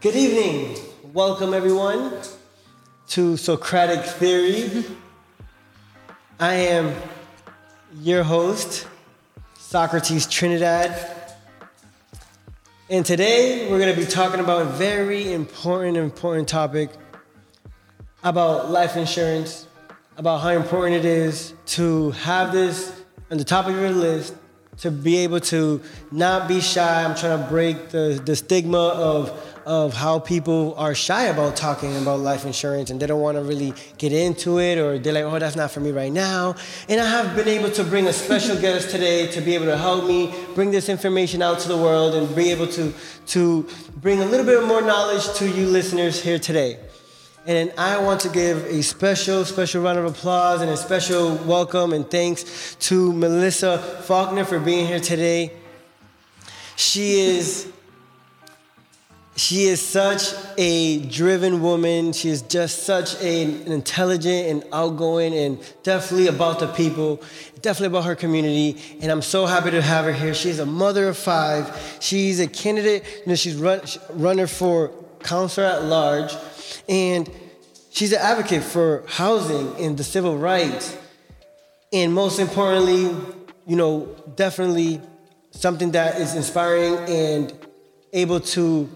Good evening. Welcome, everyone, to Socratic Theory. I am your host, Socrates Trinidad. And today we're going to be talking about a very important, important topic about life insurance, about how important it is to have this on the top of your list, to be able to not be shy. I'm trying to break the, the stigma of of how people are shy about talking about life insurance and they don't want to really get into it or they're like, oh, that's not for me right now. And I have been able to bring a special guest today to be able to help me bring this information out to the world and be able to, to bring a little bit more knowledge to you listeners here today. And I want to give a special, special round of applause and a special welcome and thanks to Melissa Faulkner for being here today. She is she is such a driven woman. She is just such a, an intelligent and outgoing and definitely about the people, definitely about her community. And I'm so happy to have her here. She's a mother of five. She's a candidate, you know, she's run, runner for councilor at large. And she's an advocate for housing and the civil rights. And most importantly, you know, definitely something that is inspiring and able to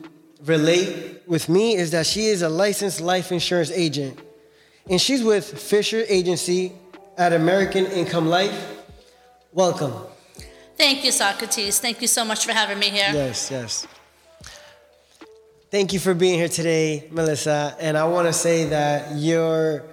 relate with me is that she is a licensed life insurance agent. And she's with Fisher Agency at American Income Life. Welcome. Thank you, Socrates. Thank you so much for having me here. Yes, yes. Thank you for being here today, Melissa. And I want to say that your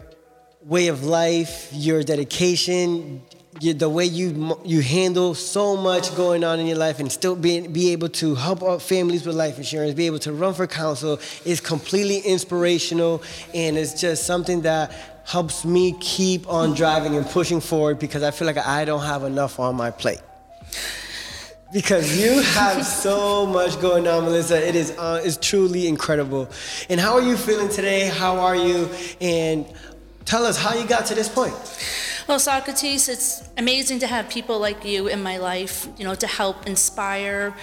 way of life, your dedication, you, the way you you handle so much going on in your life and still be, be able to help out families with life insurance, be able to run for council is completely inspirational and it's just something that helps me keep on driving and pushing forward because I feel like I don't have enough on my plate. Because you have so much going on, Melissa. It is uh, it's truly incredible. And how are you feeling today? How are you? And tell us how you got to this point. Well, Socrates, it's amazing to have people like you in my life, you know, to help inspire,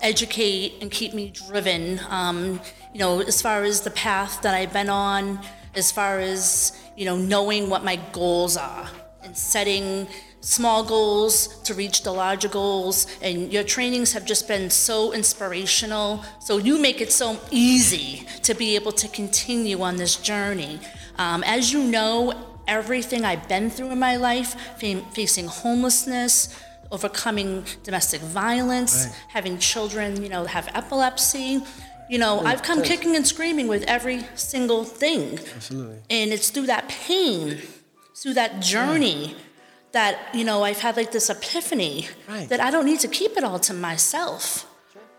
educate, and keep me driven. Um, you know, as far as the path that I've been on, as far as, you know, knowing what my goals are and setting small goals to reach the larger goals. And your trainings have just been so inspirational. So you make it so easy to be able to continue on this journey. Um, as you know, everything I've been through in my life, facing homelessness, overcoming domestic violence, right. having children, you know, have epilepsy. You know, right. I've come kicking and screaming with every single thing. Absolutely. And it's through that pain, through that journey, that, you know, I've had like this epiphany that I don't need to keep it all to myself.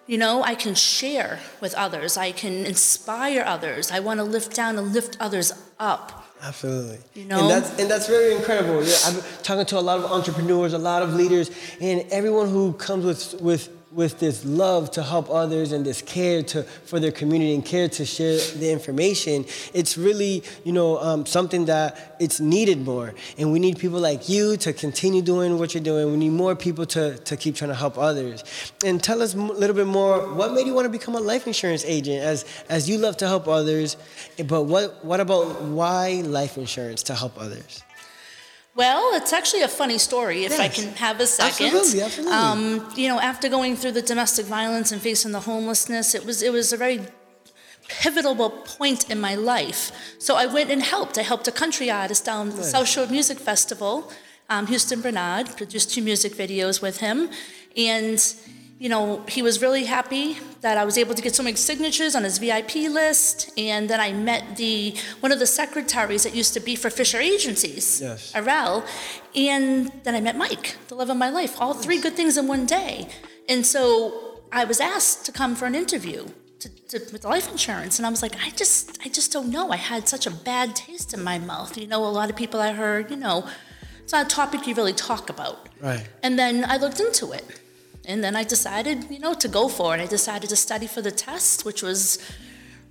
You know, I can share with others, I can inspire others, I want to lift down and lift others up. Absolutely. You know? And that's and that's very incredible. Yeah, I'm talking to a lot of entrepreneurs, a lot of leaders, and everyone who comes with with with this love to help others and this care to for their community and care to share the information it's really you know um, something that it's needed more. And we need people like you to continue doing what you're doing. We need more people to, to keep trying to help others. And tell us a little bit more what made you want to become a life insurance agent as as you love to help others but what what about why life insurance to help others well, it's actually a funny story, if yes. I can have a second. Absolutely, absolutely. Um, you know, after going through the domestic violence and facing the homelessness, it was it was a very pivotal point in my life. So I went and helped. I helped a country artist down the South Shore Music Festival. Um, Houston Bernard produced two music videos with him, and you know, he was really happy that I was able to get so many signatures on his VIP list. And then I met the one of the secretaries that used to be for Fisher Agencies, yes. Arel. And then I met Mike, the love of my life. All three good things in one day. And so I was asked to come for an interview to, to, with life insurance, and I was like, I just, I just don't know. I had such a bad taste in my mouth. You know, a lot of people I heard, you know, it's not a topic you really talk about. Right. And then I looked into it and then I decided, you know, to go for it. I decided to study for the test, which was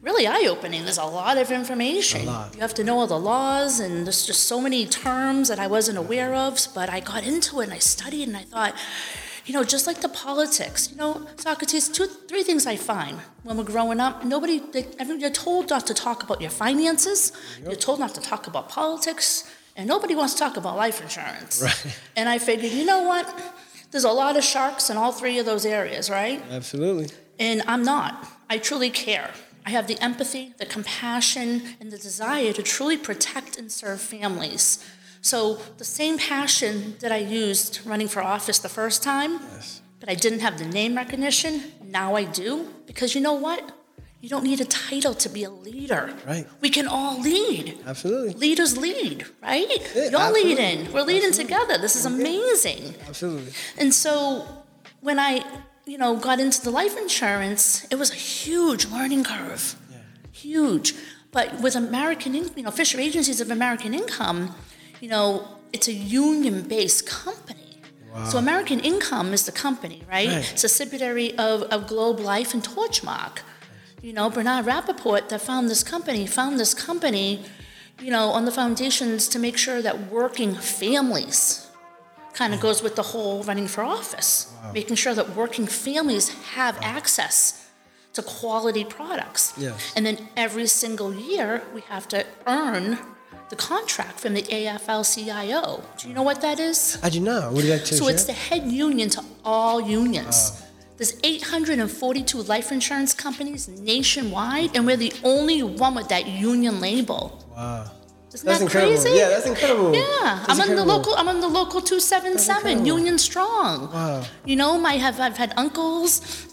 really eye opening. There's a lot of information. Lot. You have to know all the laws, and there's just so many terms that I wasn't aware of. But I got into it and I studied, and I thought, You know, just like the politics. You know, Socrates. Two, three things I find when we're growing up. Nobody, they, you're told not to talk about your finances. Yep. You're told not to talk about politics, and nobody wants to talk about life insurance. Right. And I figured, you know what? There's a lot of sharks in all three of those areas, right? Absolutely. And I'm not. I truly care. I have the empathy, the compassion, and the desire to truly protect and serve families. So, the same passion that I used running for office the first time, yes. but I didn't have the name recognition, now I do. Because you know what? You don't need a title to be a leader. Right. We can all lead. Absolutely. Leaders lead, right? Yeah, You're absolutely. leading. We're leading absolutely. together. This is amazing. Absolutely. And so when I, you know, got into the life insurance, it was a huge learning curve. Yeah. Huge. But with American, you know, Fisher Agencies of American Income, you know, it's a union-based company. Wow. So American Income is the company, right? right. It's a subsidiary of, of Globe Life and Torchmark you know, Bernard Rapoport that found this company, found this company, you know, on the foundations to make sure that working families kind of goes with the whole running for office, wow. making sure that working families have wow. access to quality products. Yes. And then every single year we have to earn the contract from the AFL-CIO. Do you know what that is? I do not. What do you like to So share? it's the head union to all unions. There's 842 life insurance companies nationwide, and we're the only one with that union label. Wow. Isn't that's that incredible. crazy? Yeah, that's incredible. Yeah, that's I'm incredible. on the local. I'm on the local 277 Union Strong. Wow. You know, my have I've had uncles,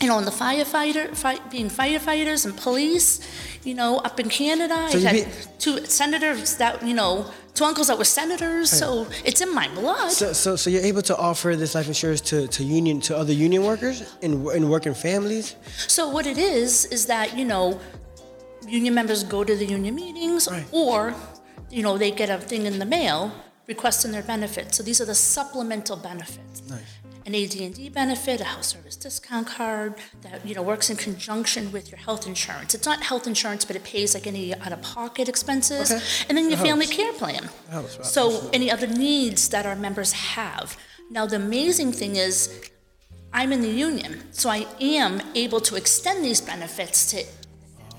you know, in the firefighter, fight, being firefighters and police. You know, up in Canada, so I had be, two senators that you know two uncles that were senators, so it's in my blood. So, so, so you're able to offer this life insurance to, to union to other union workers and in working families. So what it is is that you know, union members go to the union meetings, right. or you know they get a thing in the mail requesting their benefits. So these are the supplemental benefits. Nice an AD&D benefit, a health service discount card that you know works in conjunction with your health insurance. It's not health insurance, but it pays like any out-of-pocket expenses, okay. and then your that family helps. care plan. Helps, right. So Absolutely. any other needs that our members have. Now the amazing thing is, I'm in the union, so I am able to extend these benefits to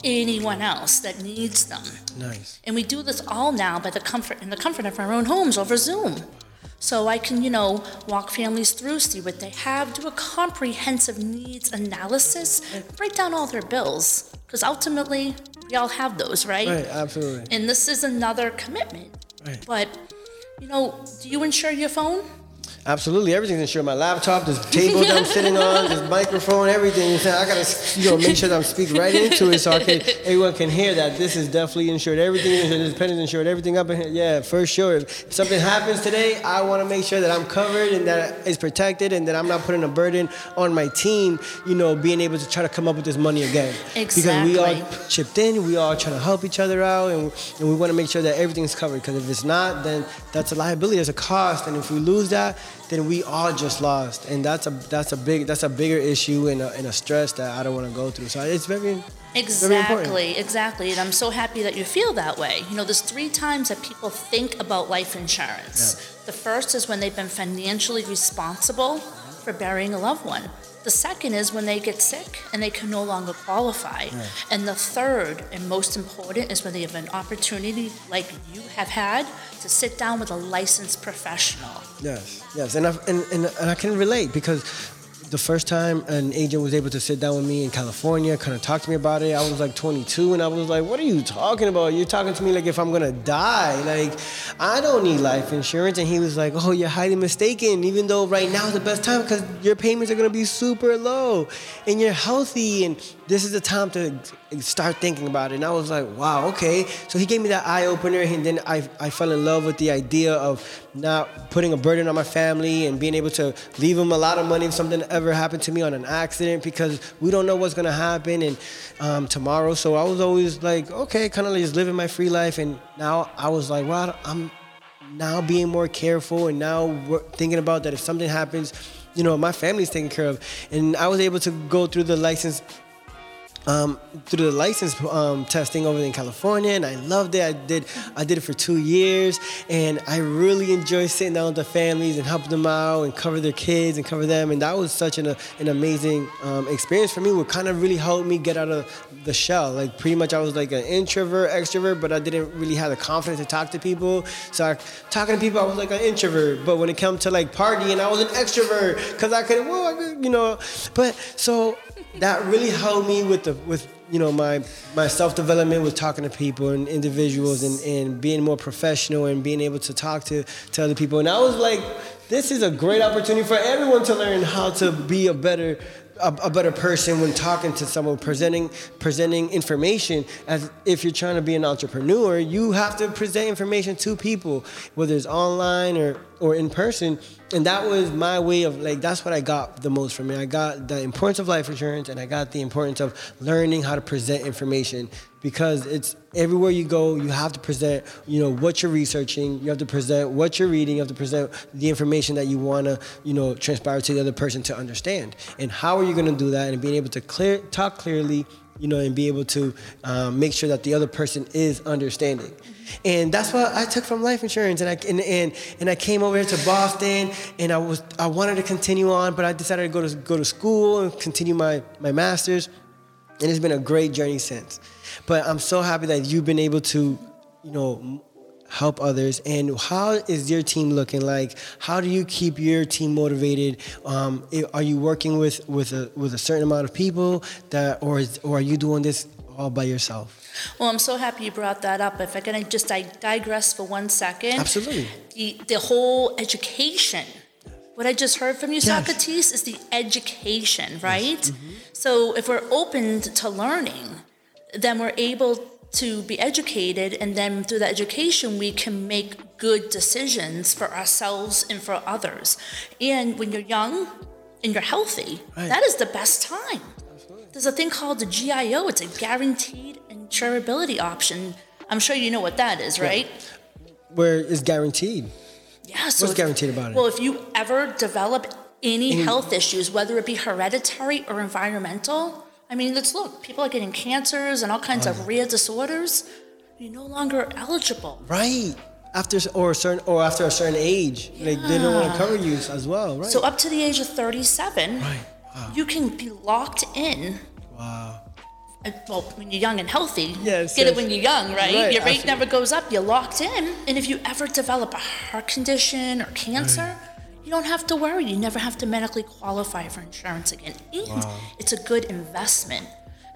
anyone else that needs them. Nice. And we do this all now by the comfort in the comfort of our own homes over Zoom. So I can, you know, walk families through, see what they have, do a comprehensive needs analysis, break down all their bills. Because ultimately, we all have those, right? Right, absolutely. And this is another commitment. Right. But, you know, do you insure your phone? Absolutely, everything's insured. My laptop, this table that I'm sitting on, this microphone, everything. I gotta, you know, make sure that I'm speaking right into it so I can, everyone can hear that this is definitely insured. Everything is insured. This pen is insured. Everything up in here, yeah, for sure. If something happens today, I want to make sure that I'm covered and that it's protected and that I'm not putting a burden on my team. You know, being able to try to come up with this money again. Exactly. Because we all chipped in, we all trying to help each other out, and, and we want to make sure that everything's covered. Because if it's not, then that's a liability, there's a cost, and if we lose that then we all just lost, and that's a that's a big that's a bigger issue and a, and a stress that I don't want to go through. So it's very exactly exactly, and I'm so happy that you feel that way. You know, there's three times that people think about life insurance. Yeah. The first is when they've been financially responsible for burying a loved one. The second is when they get sick and they can no longer qualify. Right. And the third and most important is when they have an opportunity like you have had to sit down with a licensed professional. Yes, yes, and I, and, and, and I can relate because the first time an agent was able to sit down with me in California, kind of talk to me about it, I was like 22, and I was like, "What are you talking about? You're talking to me like if I'm gonna die. Like, I don't need life insurance." And he was like, "Oh, you're highly mistaken. Even though right now is the best time because your payments are gonna be super low, and you're healthy, and this is the time to start thinking about it." And I was like, "Wow, okay." So he gave me that eye opener, and then I I fell in love with the idea of not putting a burden on my family and being able to leave them a lot of money if something ever happened to me on an accident because we don't know what's gonna happen and um, tomorrow. So I was always like, okay, kind of like just living my free life. And now I was like, well, I'm now being more careful and now thinking about that if something happens, you know, my family's taken care of. And I was able to go through the license um, through the license um, testing over in California, and I loved it. I did I did it for two years, and I really enjoyed sitting down with the families and helping them out and cover their kids and cover them, and that was such an, an amazing um, experience for me. What kind of really helped me get out of the shell. Like pretty much, I was like an introvert, extrovert, but I didn't really have the confidence to talk to people. So I, talking to people, I was like an introvert. But when it came to like partying, I was an extrovert because I could, well, I could, you know. But so that really helped me with the with you know my my self development with talking to people and individuals and, and being more professional and being able to talk to to other people. And I was like, this is a great opportunity for everyone to learn how to be a better a, a, better person when talking to someone, presenting presenting information. As if you're trying to be an entrepreneur, you have to present information to people, whether it's online or or in person. And that was my way of like that's what I got the most from it. I got the importance of life insurance, and I got the importance of learning how to present information because it's everywhere you go you have to present you know what you're researching you have to present what you're reading you have to present the information that you want to you know transpire to the other person to understand and how are you going to do that and being able to clear talk clearly you know and be able to um, make sure that the other person is understanding and that's what I took from life insurance and I and, and, and I came over here to Boston and I was I wanted to continue on but I decided to go to go to school and continue my my masters and it's been a great journey since. But I'm so happy that you've been able to, you know, help others. And how is your team looking like? How do you keep your team motivated? Um, are you working with with a with a certain amount of people that, or is, or are you doing this all by yourself? Well, I'm so happy you brought that up. If I can just digress for one second. Absolutely. The, the whole education what I just heard from you, yes. Socrates, is the education, right? Yes. Mm-hmm. So if we're open to learning, then we're able to be educated, and then through the education, we can make good decisions for ourselves and for others. And when you're young and you're healthy, right. that is the best time. Absolutely. There's a thing called the GIO, it's a guaranteed insurability option. I'm sure you know what that is, right? Yeah. Where is guaranteed? Yeah. So What's guaranteed about it? Well, if you ever develop any, any health issues, whether it be hereditary or environmental, I mean, let's look. People are getting cancers and all kinds oh. of rare disorders. You're no longer eligible. Right. After or a certain or after a certain age, yeah. like they don't want to cover you as well, right? So up to the age of 37, right. Wow. you can be locked in. Wow well, when you're young and healthy, yes, get yes. it when you're young, right? right Your rate absolutely. never goes up. You're locked in. And if you ever develop a heart condition or cancer, right. You don't have to worry. You never have to medically qualify for insurance again. And wow. it's a good investment,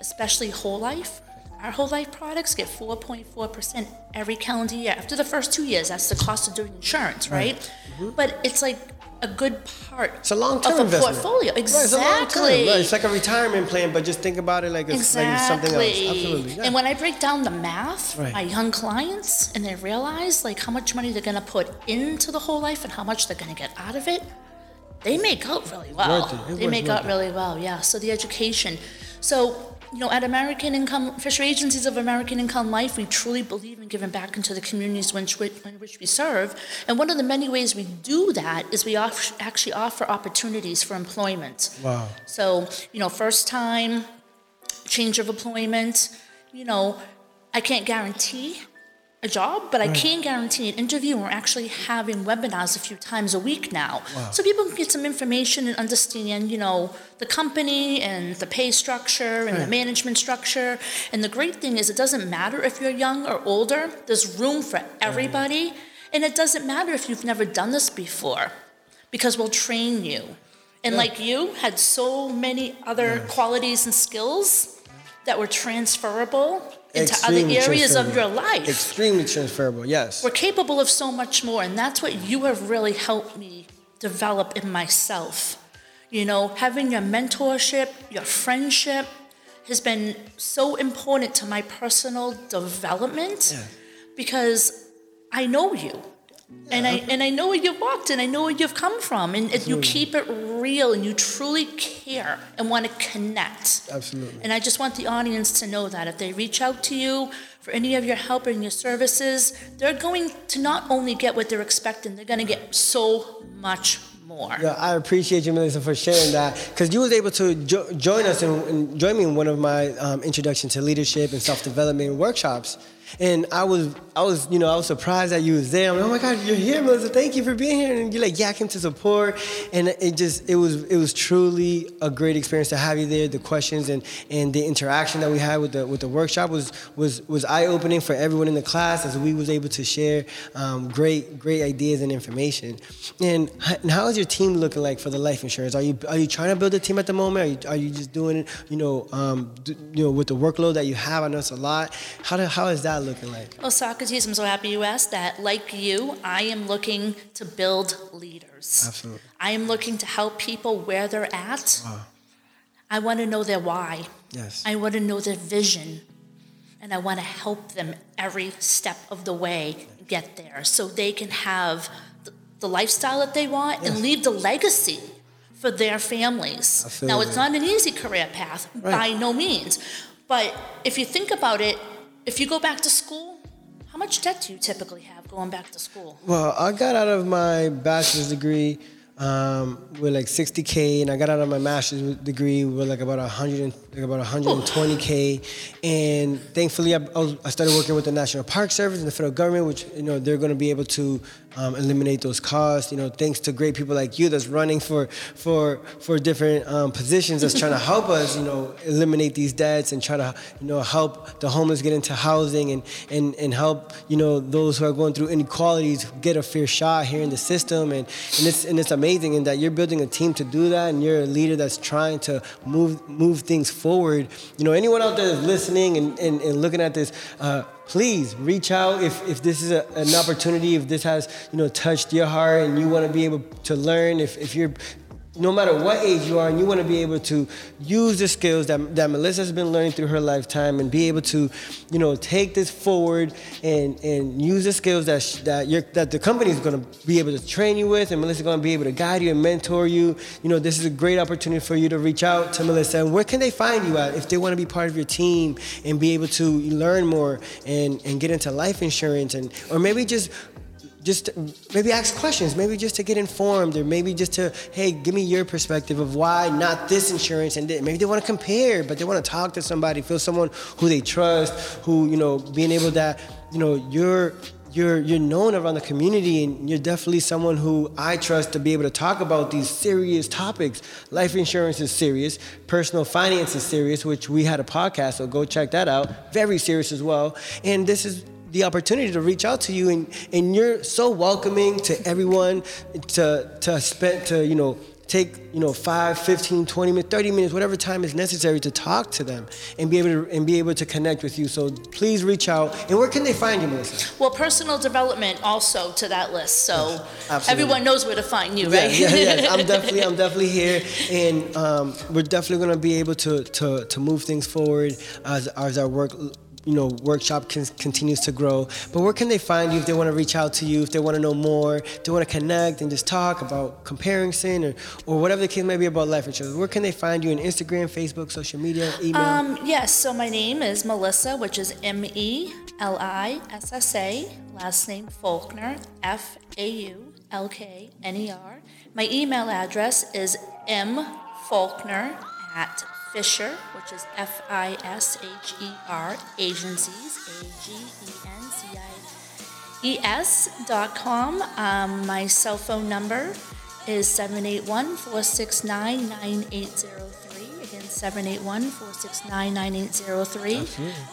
especially whole life. Our whole life products get 4.4% every calendar year. After the first two years, that's the cost of doing insurance, right? right. Mm-hmm. But it's like a good part it's a long-term of a investment. portfolio. Exactly. Right, it's, right. it's like a retirement plan, but just think about it like it's, exactly. like something else. Absolutely. Yeah. And when I break down the math, right. my young clients, and they realize like how much money they're going to put into the whole life and how much they're going to get out of it, they make out really well. They make out really well. Yeah. So the education. So you know, at American Income, Fisher Agencies of American Income Life, we truly believe in giving back into the communities in which, in which we serve. And one of the many ways we do that is we actually offer opportunities for employment. Wow. So, you know, first time, change of employment, you know, I can't guarantee a job, but I can guarantee an interview. And we're actually having webinars a few times a week now, wow. so people can get some information and understand, you know, the company and the pay structure and right. the management structure. And the great thing is, it doesn't matter if you're young or older. There's room for everybody, right. and it doesn't matter if you've never done this before, because we'll train you. And yeah. like you, had so many other yes. qualities and skills that were transferable into Extremely other areas of your life. Extremely transferable, yes. We're capable of so much more, and that's what you have really helped me develop in myself. You know, having your mentorship, your friendship has been so important to my personal development yeah. because I know you. And I and I know where you've walked and I know where you've come from and, and you keep it real and you truly care and want to connect. Absolutely. And I just want the audience to know that if they reach out to you for any of your help and your services, they're going to not only get what they're expecting, they're going to get so much more. Yeah, I appreciate you, Melissa, for sharing that because you was able to jo- join us and, and, join me in one of my um, introduction to leadership and self development workshops. And I was, I was, you know, I was surprised that you was there. I'm like, oh my God, you're here, Melissa. Thank you for being here. And you're like, yeah, I came to support. And it just, it was, it was truly a great experience to have you there. The questions and, and the interaction that we had with the, with the workshop was, was, was eye opening for everyone in the class as we was able to share um, great, great ideas and information. And, and how is your team looking like for the life insurance? Are you, are you trying to build a team at the moment? Are you, are you just doing it, you know, um, you know, with the workload that you have? I know it's a lot. How, do, how is that looking like? Well, Socrates, I'm so happy you asked that. Like you, I am looking to build leaders. Absolutely. I am looking to help people where they're at. Wow. I want to know their why. Yes. I want to know their vision. And I want to help them every step of the way get there so they can have the lifestyle that they want yes. and leave the legacy for their families. Now, it's not an easy career path right. by no means. But if you think about it, if you go back to school, how much debt do you typically have going back to school? Well, I got out of my bachelor's degree um, with like 60k, and I got out of my master's degree with like about 100, like about 120k. And thankfully, I, I, I started working with the National Park Service and the federal government, which you know they're going to be able to um, eliminate those costs. You know, thanks to great people like you that's running for for for different um, positions that's trying to help us. You know, eliminate these debts and try to you know help the homeless get into housing and and and help you know those who are going through inequalities get a fair shot here in the system. And and it's and it's amazing in that you're building a team to do that, and you're a leader that's trying to move move things forward. You know, anyone out there that's listening and and, and looking at this. Uh, please reach out if, if this is a, an opportunity, if this has, you know, touched your heart and you want to be able to learn, if, if you're no matter what age you are, and you want to be able to use the skills that, that Melissa's been learning through her lifetime and be able to, you know, take this forward and, and use the skills that, that, you that the company is going to be able to train you with, and Melissa's going to be able to guide you and mentor you. You know, this is a great opportunity for you to reach out to Melissa. And where can they find you at if they want to be part of your team and be able to learn more and, and get into life insurance and, or maybe just just maybe ask questions, maybe just to get informed, or maybe just to, hey, give me your perspective of why not this insurance and maybe they want to compare, but they want to talk to somebody, feel someone who they trust, who you know, being able that, you know, you're you're you're known around the community and you're definitely someone who I trust to be able to talk about these serious topics. Life insurance is serious, personal finance is serious, which we had a podcast, so go check that out. Very serious as well. And this is the opportunity to reach out to you and, and you're so welcoming to everyone to to spend to you know take you know 5 15 20 minutes 30 minutes whatever time is necessary to talk to them and be able to and be able to connect with you. So please reach out. And where can they find you melissa? Well personal development also to that list. So yes, everyone knows where to find you right? yeah, yeah, yeah. i'm definitely i'm definitely here. And um, we're definitely going to be able to to to move things forward as as our work you know workshop can, continues to grow. But where can they find you if they want to reach out to you if they want to know more if they want to connect and just talk about comparison or, or whatever the case may be about life insurance? Where can they find you on instagram facebook social media email? Um, yes so my name is melissa which is m-e-l-i-s-s-a last name faulkner f-a-u-l-k-n-e-r my email address is m faulkner at Fisher, which is F I S H E R, agencies, A G E N C I E S dot com. Um, my cell phone number is 781 469 9803. Again, 781 469 9803.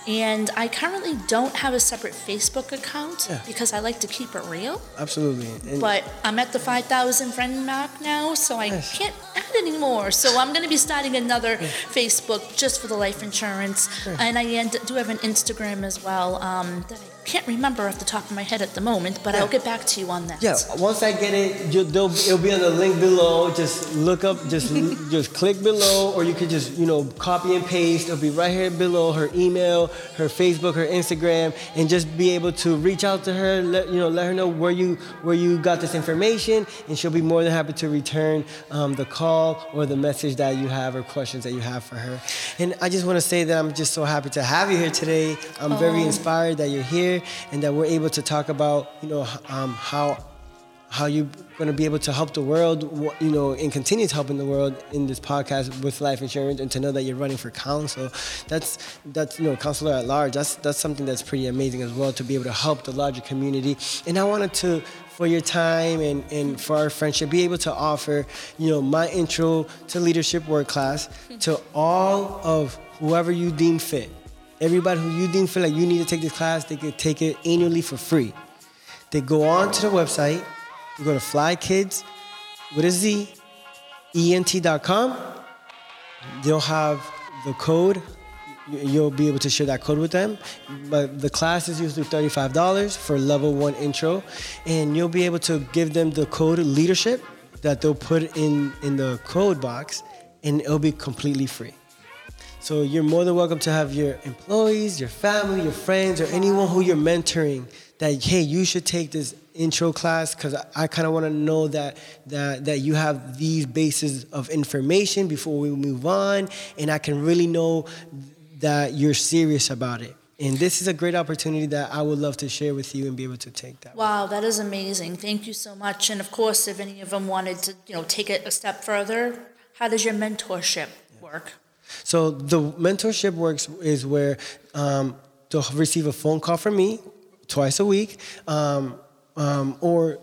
And I currently don't have a separate Facebook account yeah. because I like to keep it real. Absolutely. And but I'm at the 5,000 friend mark now, so I nice. can't add anymore. So I'm going to be starting another yeah. Facebook just for the life insurance. Sure. And I do have an Instagram as well um, that I can't remember off the top of my head at the moment, but yeah. I'll get back to you on that. Yeah, once I get it, it'll be on the link below. Just look up, just just click below, or you could just you know copy and paste. It'll be right here below her email, her Facebook, her Instagram, and just be able to reach out to her. Let you know, let her know where you where you got this information, and she'll be more than happy to return um, the call or the message that you have or questions that you have for her. And I just want to say that I'm just so happy to have you here today. I'm very inspired that you're here and that we're able to talk about, you know, um, how how you're going to be able to help the world, you know, and continue to help in the world in this podcast with life insurance, and to know that you're running for council. That's that's you know, councilor at large. That's that's something that's pretty amazing as well to be able to help the larger community. And I wanted to for your time and, and for our friendship, be able to offer, you know, my intro to leadership work class to all of whoever you deem fit. Everybody who you didn't feel like you need to take this class, they could take it annually for free. They go on to the website, you go to flykids with a Z, ent.com. They'll have the code. You'll be able to share that code with them. But the class is usually $35 for level one intro. And you'll be able to give them the code leadership that they'll put in, in the code box, and it'll be completely free. So you're more than welcome to have your employees, your family, your friends, or anyone who you're mentoring that hey, you should take this intro class because I, I kind of want to know that that that you have these bases of information before we move on, and I can really know that you're serious about it. And this is a great opportunity that I would love to share with you and be able to take that. Wow, that is amazing. Thank you so much. And of course, if any of them wanted to, you know, take it a step further, how does your mentorship work? So the mentorship works is where um, they'll receive a phone call from me twice a week, um, um, or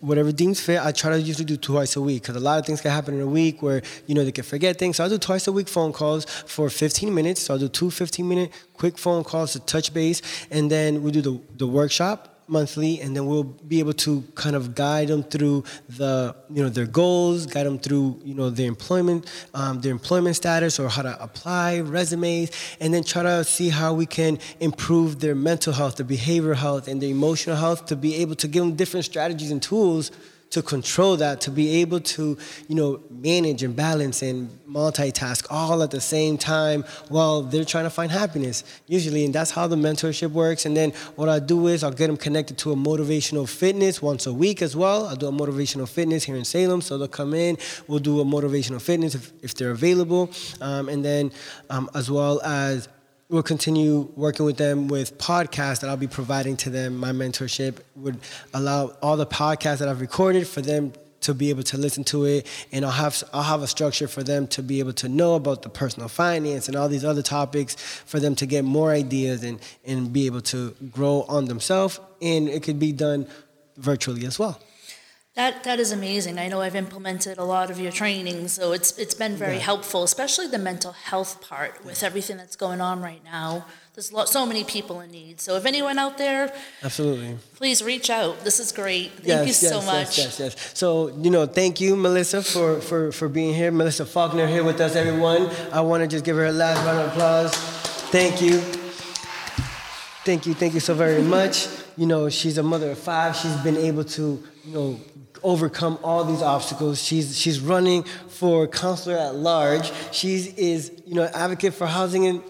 whatever deems fit. I try to usually do twice a week because a lot of things can happen in a week where you know they can forget things. So I do twice a week phone calls for 15 minutes. So I'll do two 15 minute quick phone calls to touch base, and then we do the the workshop monthly and then we'll be able to kind of guide them through the you know their goals guide them through you know their employment um, their employment status or how to apply resumes and then try to see how we can improve their mental health their behavioral health and their emotional health to be able to give them different strategies and tools to control that, to be able to, you know, manage and balance and multitask all at the same time while they're trying to find happiness, usually. And that's how the mentorship works. And then what I do is I'll get them connected to a motivational fitness once a week as well. I'll do a motivational fitness here in Salem. So they'll come in, we'll do a motivational fitness if, if they're available. Um, and then um, as well as we'll continue working with them with podcasts that I'll be providing to them. My mentorship would allow all the podcasts that I've recorded for them to be able to listen to it, and I'll have I'll have a structure for them to be able to know about the personal finance and all these other topics for them to get more ideas and and be able to grow on themselves. And it could be done virtually as well. That that is amazing. I know I've implemented a lot of your training, so it's it's been very helpful, especially the mental health part with everything that's going on right now. There's lo- so many people in need. So if anyone out there, Absolutely. please reach out. This is great. Thank you so much. Yes, yes, yes. So, you know, thank you, Melissa, for, for, for being here. Melissa Faulkner here with us, everyone. I want to just give her a last round of applause. Thank you. Thank you, thank you so very much. You know, she's a mother of five. She's been able to, you know, overcome all these obstacles. She's she's running for councilor at large. She is, you know, advocate for housing and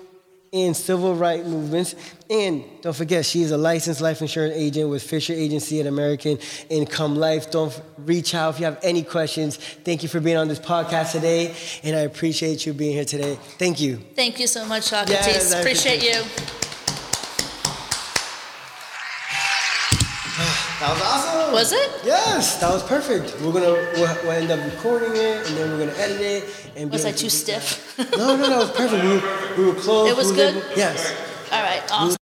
and civil rights movements. And don't forget, she is a licensed life insurance agent with Fisher Agency and American Income Life. Don't f- reach out if you have any questions. Thank you for being on this podcast today, and I appreciate you being here today. Thank you. Thank you so much, Socrates. Yes, I appreciate you. That was awesome. Was it? Yes, that was perfect. We're gonna we'll, we'll end up recording it, and then we're gonna edit it. And Was I too stiff? No, no, no. It was perfect. We were, we were close. It was we good? able- yes. All right, awesome.